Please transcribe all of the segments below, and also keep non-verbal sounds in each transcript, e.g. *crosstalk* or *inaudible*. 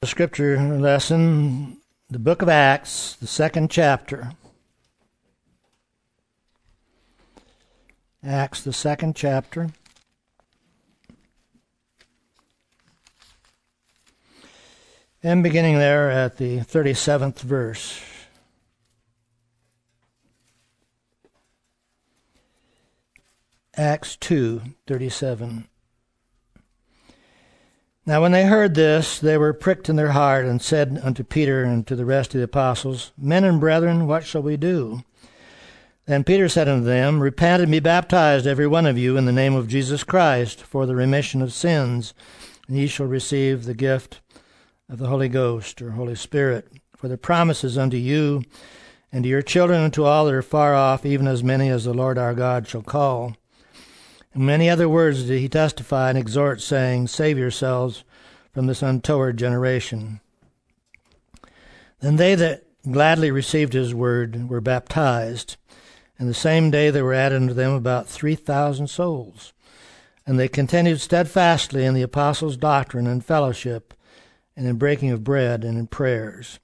The scripture lesson, the book of Acts, the second chapter. Acts, the second chapter. And beginning there at the 37th verse. Acts 2 37. Now, when they heard this, they were pricked in their heart, and said unto Peter and to the rest of the apostles, Men and brethren, what shall we do? Then Peter said unto them, Repent and be baptized, every one of you, in the name of Jesus Christ, for the remission of sins, and ye shall receive the gift of the Holy Ghost, or Holy Spirit. For the promise is unto you, and to your children, and to all that are far off, even as many as the Lord our God shall call. And many other words did he testify and exhort, saying, Save yourselves from this untoward generation. Then they that gladly received his word were baptized, and the same day there were added unto them about three thousand souls. And they continued steadfastly in the apostles' doctrine and fellowship, and in breaking of bread and in prayers.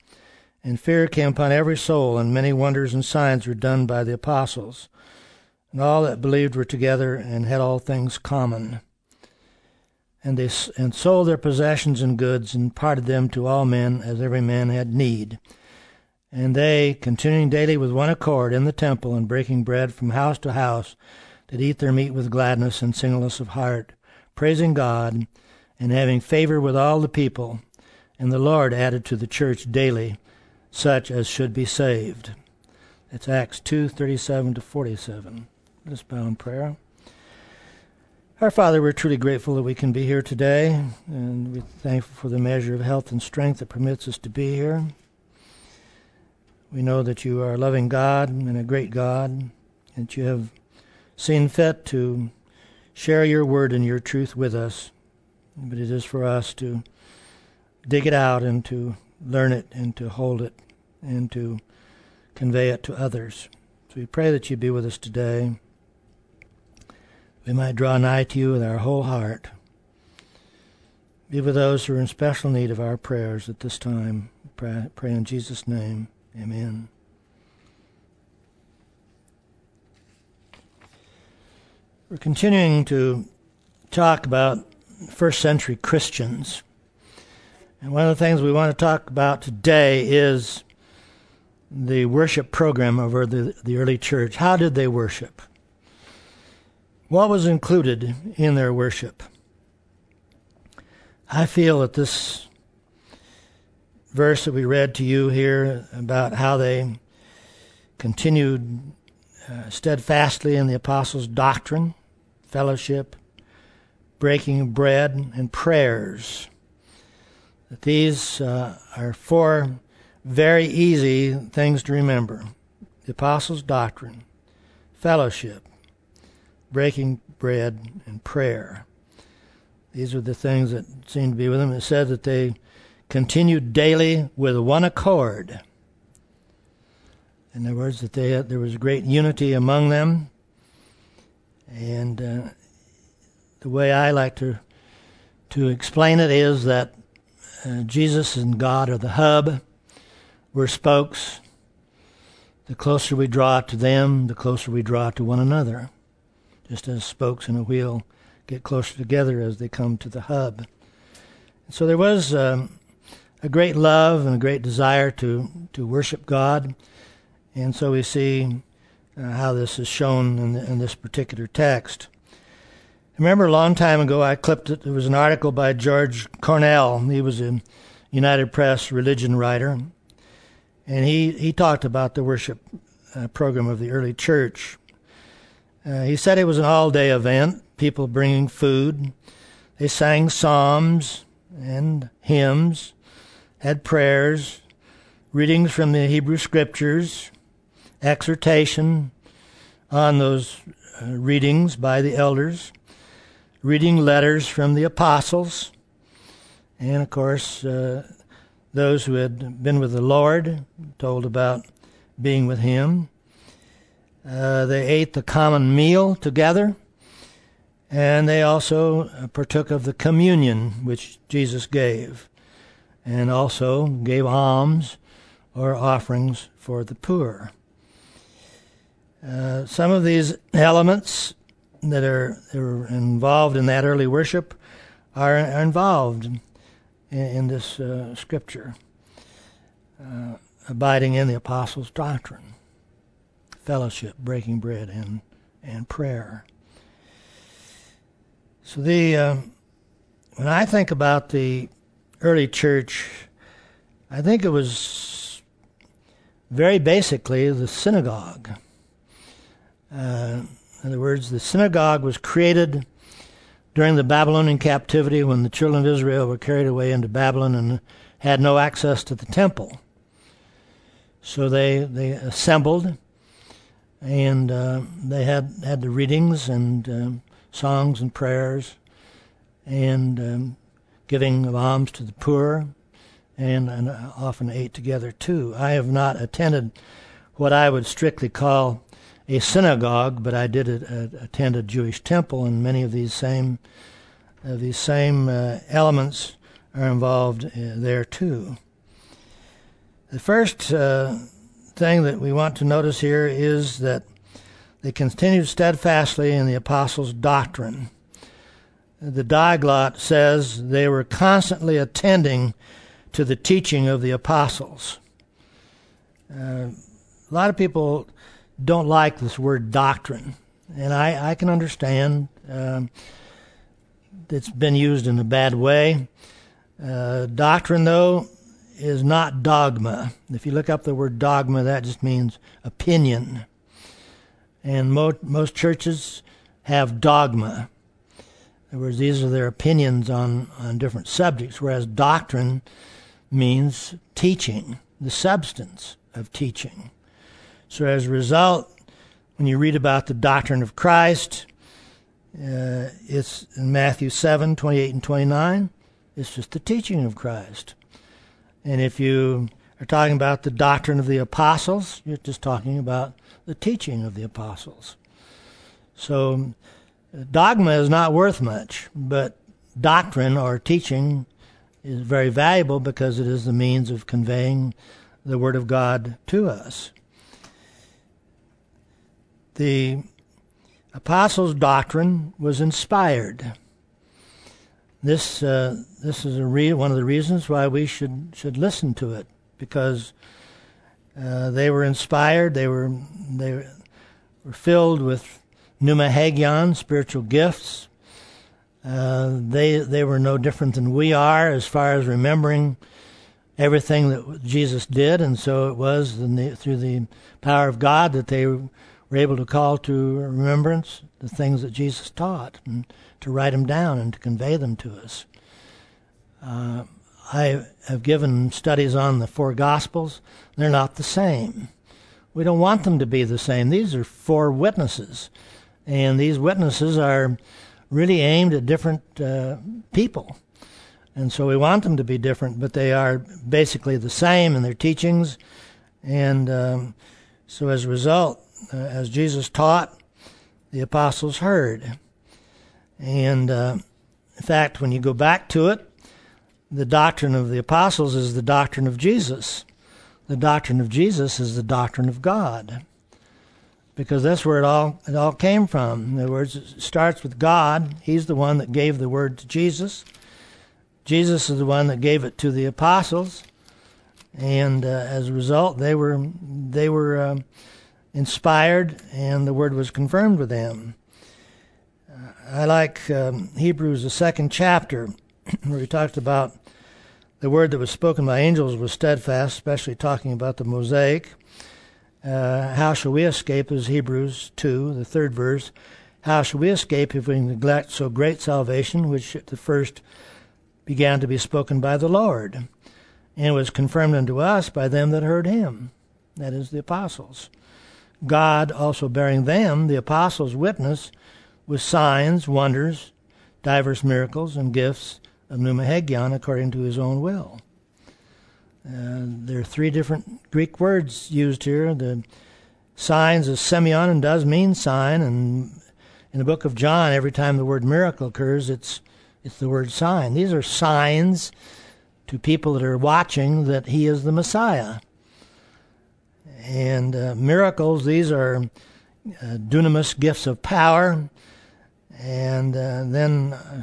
And fear came upon every soul, and many wonders and signs were done by the apostles. And all that believed were together and had all things common. And they and sold their possessions and goods and parted them to all men as every man had need. And they, continuing daily with one accord in the temple and breaking bread from house to house, did eat their meat with gladness and singleness of heart, praising God and having favor with all the people. And the Lord added to the church daily such as should be saved. It's Acts 2:37 to 47. Let us bow in prayer. Our Father, we're truly grateful that we can be here today, and we're thankful for the measure of health and strength that permits us to be here. We know that you are a loving God and a great God, and that you have seen fit to share your word and your truth with us. But it is for us to dig it out and to learn it and to hold it and to convey it to others. So we pray that you be with us today we might draw nigh to you with our whole heart. Be with those who are in special need of our prayers at this time. Pray, pray in Jesus' name. Amen. We're continuing to talk about first century Christians. And one of the things we want to talk about today is the worship program of the, the early church. How did they worship? What was included in their worship? I feel that this verse that we read to you here about how they continued uh, steadfastly in the apostles' doctrine, fellowship, breaking of bread, and prayers. That these uh, are four very easy things to remember the apostles' doctrine, fellowship, breaking bread, and prayer. These are the things that seem to be with them. It said that they continued daily with one accord. In other words, that they had, there was great unity among them. And uh, the way I like to to explain it is that uh, Jesus and God are the hub. We're spokes. The closer we draw to them, the closer we draw to one another just as spokes in a wheel get closer together as they come to the hub. so there was um, a great love and a great desire to, to worship God. And so we see uh, how this is shown in, the, in this particular text. I remember a long time ago I clipped it. There was an article by George Cornell. He was a United Press religion writer. And he, he talked about the worship uh, program of the early church. Uh, he said it was an all day event, people bringing food. They sang psalms and hymns, had prayers, readings from the Hebrew Scriptures, exhortation on those uh, readings by the elders, reading letters from the apostles, and of course, uh, those who had been with the Lord told about being with Him. Uh, they ate the common meal together, and they also partook of the communion which Jesus gave. and also gave alms or offerings for the poor. Uh, some of these elements that are, that are, involved in that early worship are, are involved in, in this uh, scripture, uh, abiding in the apostles' doctrine, fellowship, breaking bread, and and prayer. So the uh, when I think about the early church, I think it was very basically the synagogue. Uh, in other words, the synagogue was created during the Babylonian captivity when the children of Israel were carried away into Babylon and had no access to the temple. So they, they assembled and uh, they had, had the readings and um, songs and prayers and um, giving of alms to the poor and, and uh, often ate together too. I have not attended what I would strictly call a synagogue, but I did attend a Jewish temple, and many of these same uh, these same uh, elements are involved uh, there too. The first uh, thing that we want to notice here is that they continued steadfastly in the apostles' doctrine. The Diaglott says they were constantly attending to the teaching of the apostles. Uh, a lot of people don't like this word doctrine, and I, I can understand um, it's been used in a bad way. Uh, doctrine, though, is not dogma. If you look up the word dogma, that just means opinion. And mo- most churches have dogma. In other words, these are their opinions on, on different subjects, whereas doctrine means teaching, the substance of teaching. So as a result, when you read about the doctrine of Christ, uh, it's in Matthew 7, 28 and 29. It's just the teaching of Christ. And if you are talking about the doctrine of the apostles, you're just talking about the teaching of the apostles. So dogma is not worth much, but doctrine or teaching is very valuable because it is the means of conveying the Word of God to us. The apostles' doctrine was inspired. This uh, this is re- one of the reasons why we should should listen to it because uh, they were inspired. They were they were filled with pneuma hagion, spiritual gifts. Uh, they they were no different than we are as far as remembering everything that Jesus did, and so it was the, through the power of God that they were able to call to remembrance the things that Jesus taught and to write them down and to convey them to us. Uh, I have given studies on the four Gospels. They're not the same. We don't want them to be the same. These are four witnesses, and these witnesses are really aimed at different uh, people. And so we want them to be different, but they are basically the same in their teachings. And um, so as a result, uh, as Jesus taught, the apostles heard. And uh, in fact, when you go back to it, the doctrine of the apostles is the doctrine of Jesus. The doctrine of Jesus is the doctrine of God. Because that's where it all it all came from. In other words, it starts with God. He's the one that gave the word to Jesus. Jesus is the one that gave it to the apostles, and uh, as a result, they were they were uh, inspired, and the word was confirmed with them. I like um, Hebrews, the second chapter, *clears throat* where he talks about the word that was spoken by angels was steadfast, especially talking about the Mosaic. Uh, how shall we escape, is Hebrews 2, the third verse. How shall we escape if we neglect so great salvation, which at the first began to be spoken by the Lord, and was confirmed unto us by them that heard him, that is, the apostles. God also bearing them, the apostles' witness, with signs, wonders, divers miracles, and gifts of pneuma hagion according to his own will. Uh, there are three different Greek words used here. The signs is semeion and does mean sign, and in the book of John, every time the word miracle occurs, it's it's the word sign. These are signs to people that are watching that he is the Messiah. And uh, miracles, these are uh, dunamis gifts of power. And uh, then uh,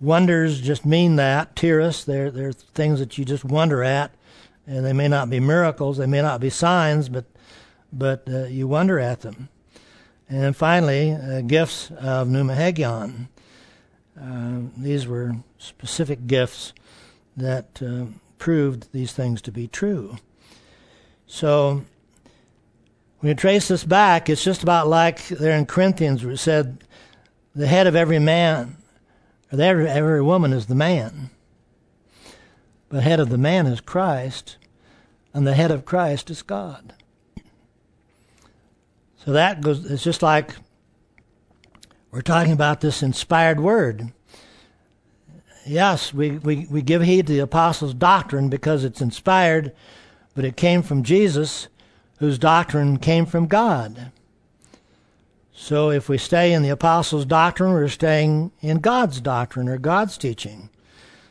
wonders just mean that. teras, they're, they're things that you just wonder at. And they may not be miracles, they may not be signs, but, but uh, you wonder at them. And finally, uh, gifts of pneumahagion. these were specific gifts that proved these things to be true. So when you trace this back, it's just about like there in Corinthians where it said, the head of every man, or every, every woman is the man. The head of the man is Christ, and the head of Christ is God. So that goes, it's just like we're talking about this inspired word. Yes, we, we, we give heed to the apostles' doctrine because it's inspired, but it came from Jesus whose doctrine came from God. So if we stay in the apostles' doctrine, we're staying in God's doctrine or God's teaching.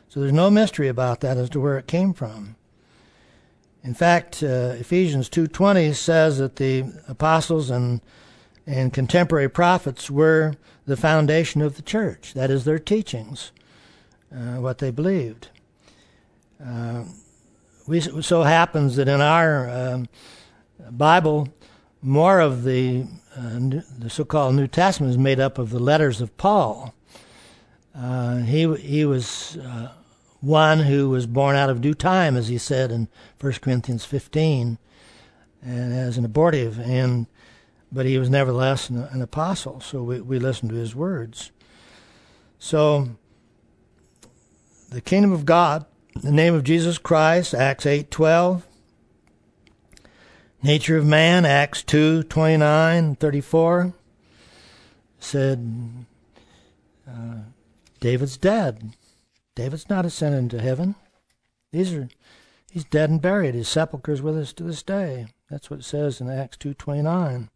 So there's no mystery about that as to where it came from. In fact, uh, Ephesians 2:20 says that the apostles and and contemporary prophets were the foundation of the church. That is their teachings, uh, what they believed. Uh, we so happens that in our um, Bible, more of the uh, the so-called New Testament is made up of the letters of Paul. Uh, he he was uh, one who was born out of due time, as he said in 1 Corinthians 15, and as an abortive, and but he was nevertheless an, an apostle. So we we listen to his words. So the kingdom of God, the name of Jesus Christ, Acts eight twelve. Nature of Man, Acts 2 29 34, said uh, David's dead. David's not ascended into heaven. These are he's dead and buried. His sepulchre is with us to this day. That's what it says in Acts two twenty nine.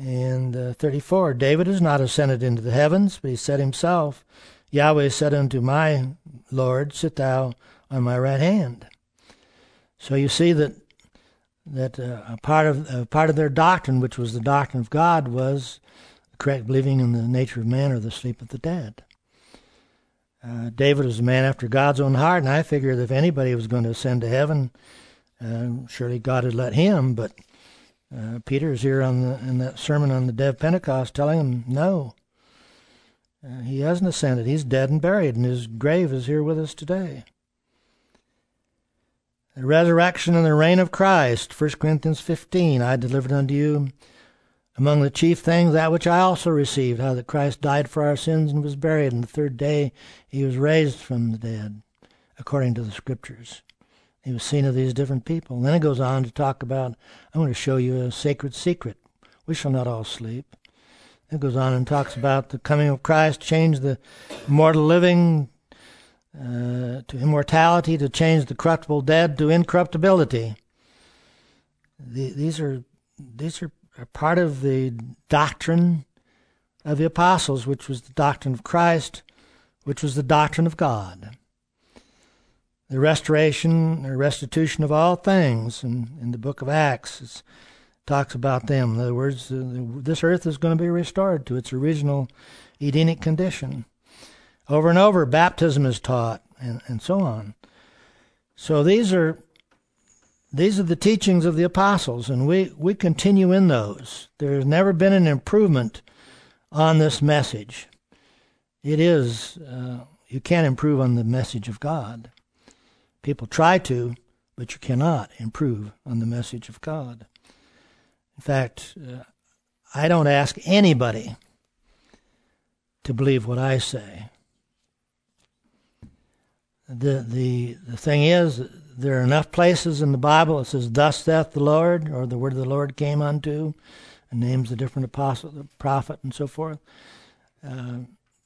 And uh, 34, David is not ascended into the heavens, but he said himself, Yahweh said unto my Lord, Sit thou on my right hand. So you see that that uh, a part of a part of their doctrine, which was the doctrine of God, was correct believing in the nature of man or the sleep of the dead. Uh, David was a man after God's own heart, and I figured if anybody was going to ascend to heaven, uh, surely God had let him. But uh, Peter is here on the in that sermon on the day of Pentecost, telling him no. Uh, he hasn't ascended. He's dead and buried, and his grave is here with us today. The resurrection and the reign of Christ, 1 Corinthians 15, I delivered unto you among the chief things that which I also received, how that Christ died for our sins and was buried, and the third day he was raised from the dead, according to the scriptures. He was seen of these different people. And then it goes on to talk about, I'm going to show you a sacred secret. We shall not all sleep. It goes on and talks about the coming of Christ, change the mortal living uh, to immortality, to change the corruptible dead to incorruptibility. The, these are these are, are part of the doctrine of the apostles, which was the doctrine of Christ, which was the doctrine of God. The restoration or restitution of all things in, in the book of Acts talks about them. In other words, this earth is going to be restored to its original Edenic condition. Over and over, baptism is taught, and, and so on. So these are these are the teachings of the apostles, and we, we continue in those. There has never been an improvement on this message. It is, uh, you can't improve on the message of God. People try to, but you cannot improve on the message of God. In fact, uh, I don't ask anybody to believe what I say the the the thing is there are enough places in the Bible that says thus saith the Lord or the word of the Lord came unto and names the different apostle the prophet and so forth. Uh,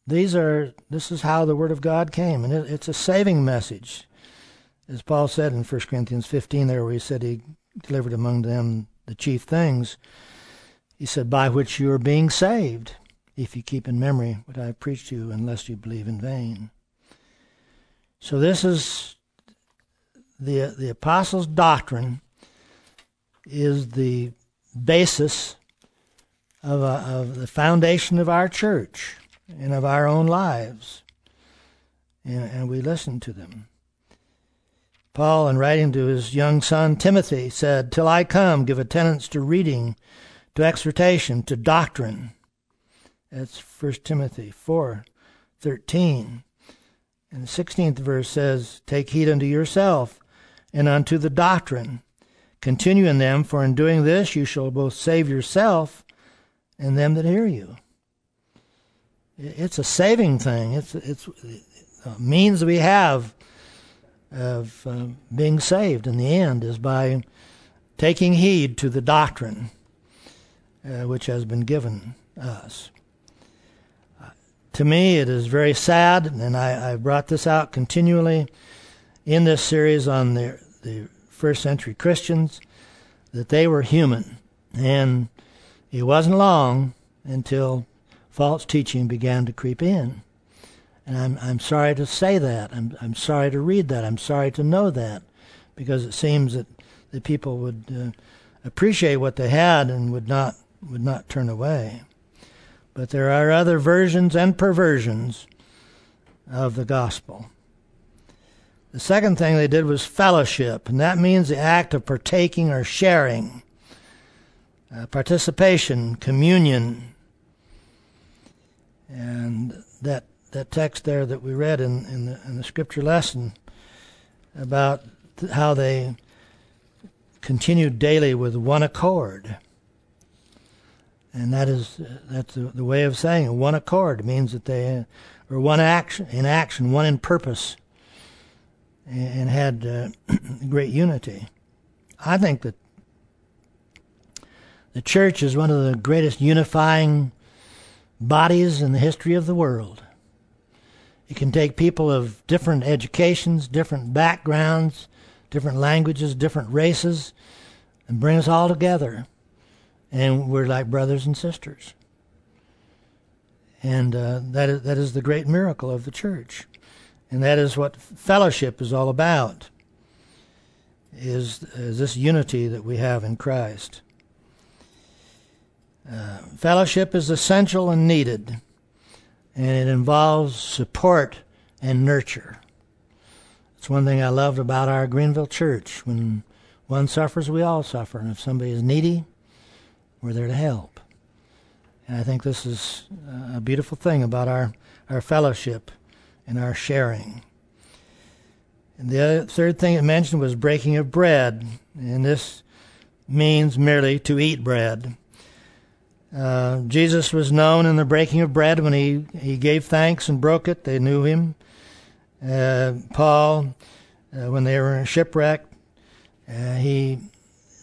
these are this is how the word of God came and it, it's a saving message. As Paul said in 1 Corinthians 15 there where he said he delivered among them the chief things he said by which you are being saved if you keep in memory what I have preached to you unless you believe in vain so this is the the apostles' doctrine is the basis of, a, of the foundation of our church and of our own lives, and, and we listen to them. Paul, in writing to his young son Timothy, said, Till I come, give attendance to reading, to exhortation, to doctrine. That's 1 Timothy 4 13. And the 16th verse says, Take heed unto yourself and unto the doctrine. Continue in them, for in doing this you shall both save yourself and them that hear you. It's a saving thing. It's it's a means we have of uh, being saved in the end is by taking heed to the doctrine uh, which has been given us. To me, it is very sad, and I, I brought this out continually in this series on the, the first century Christians, that they were human. And it wasn't long until false teaching began to creep in. And I'm, I'm sorry to say that. I'm, I'm sorry to read that. I'm sorry to know that because it seems that the people would uh, appreciate what they had and would not, would not turn away. But there are other versions and perversions of the gospel. The second thing they did was fellowship, and that means the act of partaking or sharing, uh, participation, communion. And that that text there that we read in, in, the, in the scripture lesson about how they continued daily with one accord. And that is that's the, way of saying it. One accord means that they were one action in action, one in purpose, and, and had uh, *clears throat* great unity. I think that the church is one of the greatest unifying bodies in the history of the world. It can take people of different educations, different backgrounds, different languages, different races, and bring us all together. And we're like brothers and sisters. And uh, that, is, that is the great miracle of the church. And that is what fellowship is all about, is, is this unity that we have in Christ. Uh, fellowship is essential and needed and it involves support and nurture. It's one thing I loved about our Greenville church. When one suffers, we all suffer. And if somebody is needy, we're there to help. And I think this is a beautiful thing about our, our fellowship and our sharing. And the other, third thing it mentioned was breaking of bread. And this means merely to eat bread. Uh, Jesus was known in the breaking of bread when he, he gave thanks and broke it. They knew him. Uh, Paul, uh, when they were in a shipwreck, uh, he,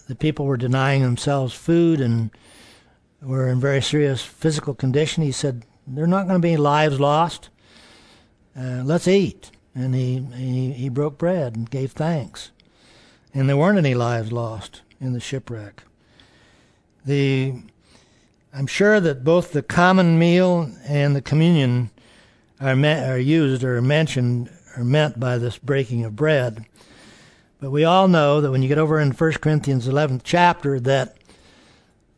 the people were denying themselves food and were in very serious physical condition. He said, "There are not going to be any lives lost. Uh, let's eat." And he, he he broke bread and gave thanks, and there weren't any lives lost in the shipwreck. The I'm sure that both the common meal and the communion are, me- are used or mentioned or meant by this breaking of bread. But we all know that when you get over in 1 Corinthians 11th chapter that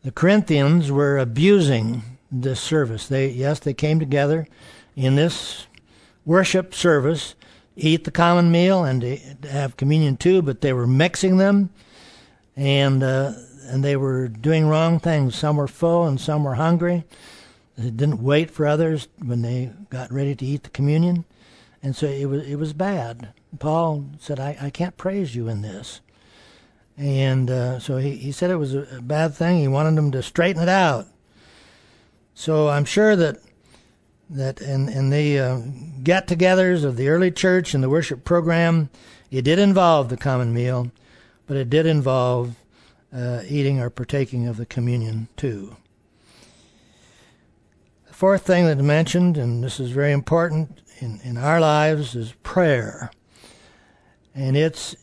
the Corinthians were abusing this service. They yes, they came together in this worship service, eat the common meal and have communion too, but they were mixing them and uh, and they were doing wrong things. Some were full and some were hungry. They didn't wait for others when they got ready to eat the communion, and so it was it was bad. Paul said, "I, I can't praise you in this," and uh, so he, he said it was a, bad thing. He wanted them to straighten it out. So I'm sure that that in in the uh, get-togethers of the early church and the worship program, it did involve the common meal, but it did involve uh, eating or partaking of the communion too. The fourth thing that I mentioned, and this is very important in, in our lives, is prayer. And it's,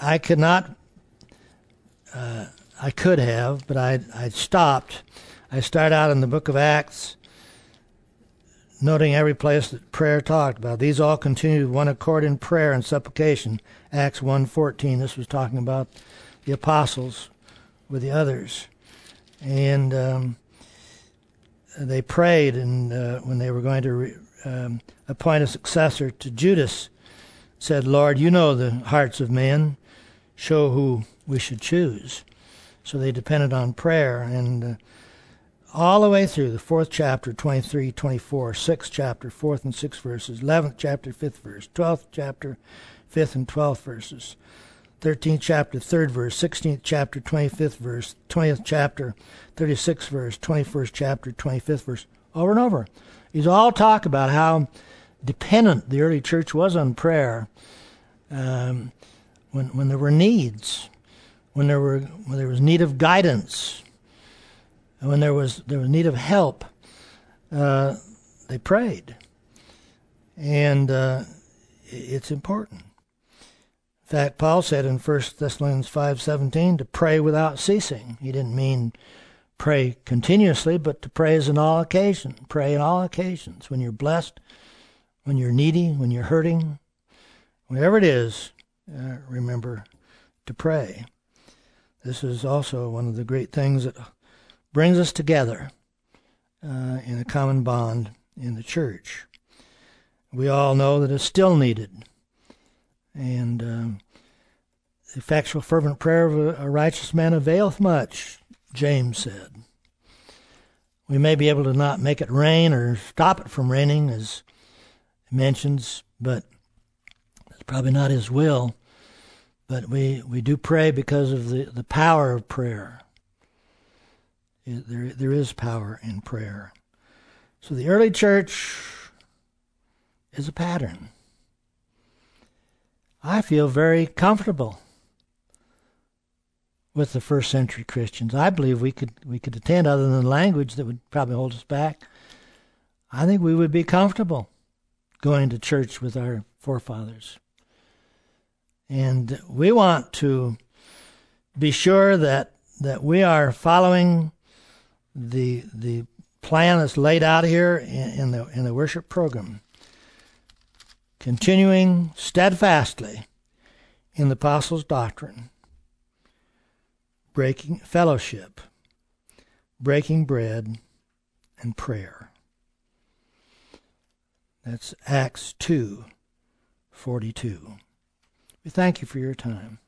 I could not, uh, I could have, but I, I stopped. I start out in the book of Acts, noting every place that prayer talked about. These all continued one accord in prayer and supplication. Acts 1.14, this was talking about the apostles with the others. And um, they prayed, and uh, when they were going to re- um, appoint a successor to Judas, said, Lord, you know the hearts of men. Show who we should choose. So they depended on prayer. And uh, all the way through the fourth chapter, 23, 24, sixth chapter, fourth and sixth verses, 11th chapter, fifth verse, 12th chapter, fifth and 12th verses, 13th chapter, third verse, 16th chapter, 25th verse, 20th chapter, 36th verse, 21st chapter, 25th verse, over and over. These all talk about how dependent the early church was on prayer um, when, when there were needs, when there, were, when there was need of guidance, when there was there was need of help, uh, they prayed, and uh, it's important. In fact, Paul said in 1 Thessalonians five seventeen to pray without ceasing. He didn't mean pray continuously, but to pray praise on all occasions. Pray in all occasions. When you're blessed, when you're needy, when you're hurting, whatever it is, uh, remember to pray. This is also one of the great things that brings us together uh, in a common bond in the church. We all know that it's still needed. And um, the effectual, fervent prayer of a, a righteous man availeth much, James said. We may be able to not make it rain or stop it from raining, as mentions, but it's probably not his will. But we, we do pray because of the, the power of prayer there, there is power in prayer. So the early church is a pattern. I feel very comfortable with the first century Christians. I believe we could we could attend other than language that would probably hold us back. I think we would be comfortable going to church with our forefathers. And we want to be sure that that we are following the the plan that's laid out here in, in the in the worship program. Continuing steadfastly in the apostles' doctrine, breaking fellowship, breaking bread, and prayer. That's Acts two forty two. We thank you for your time.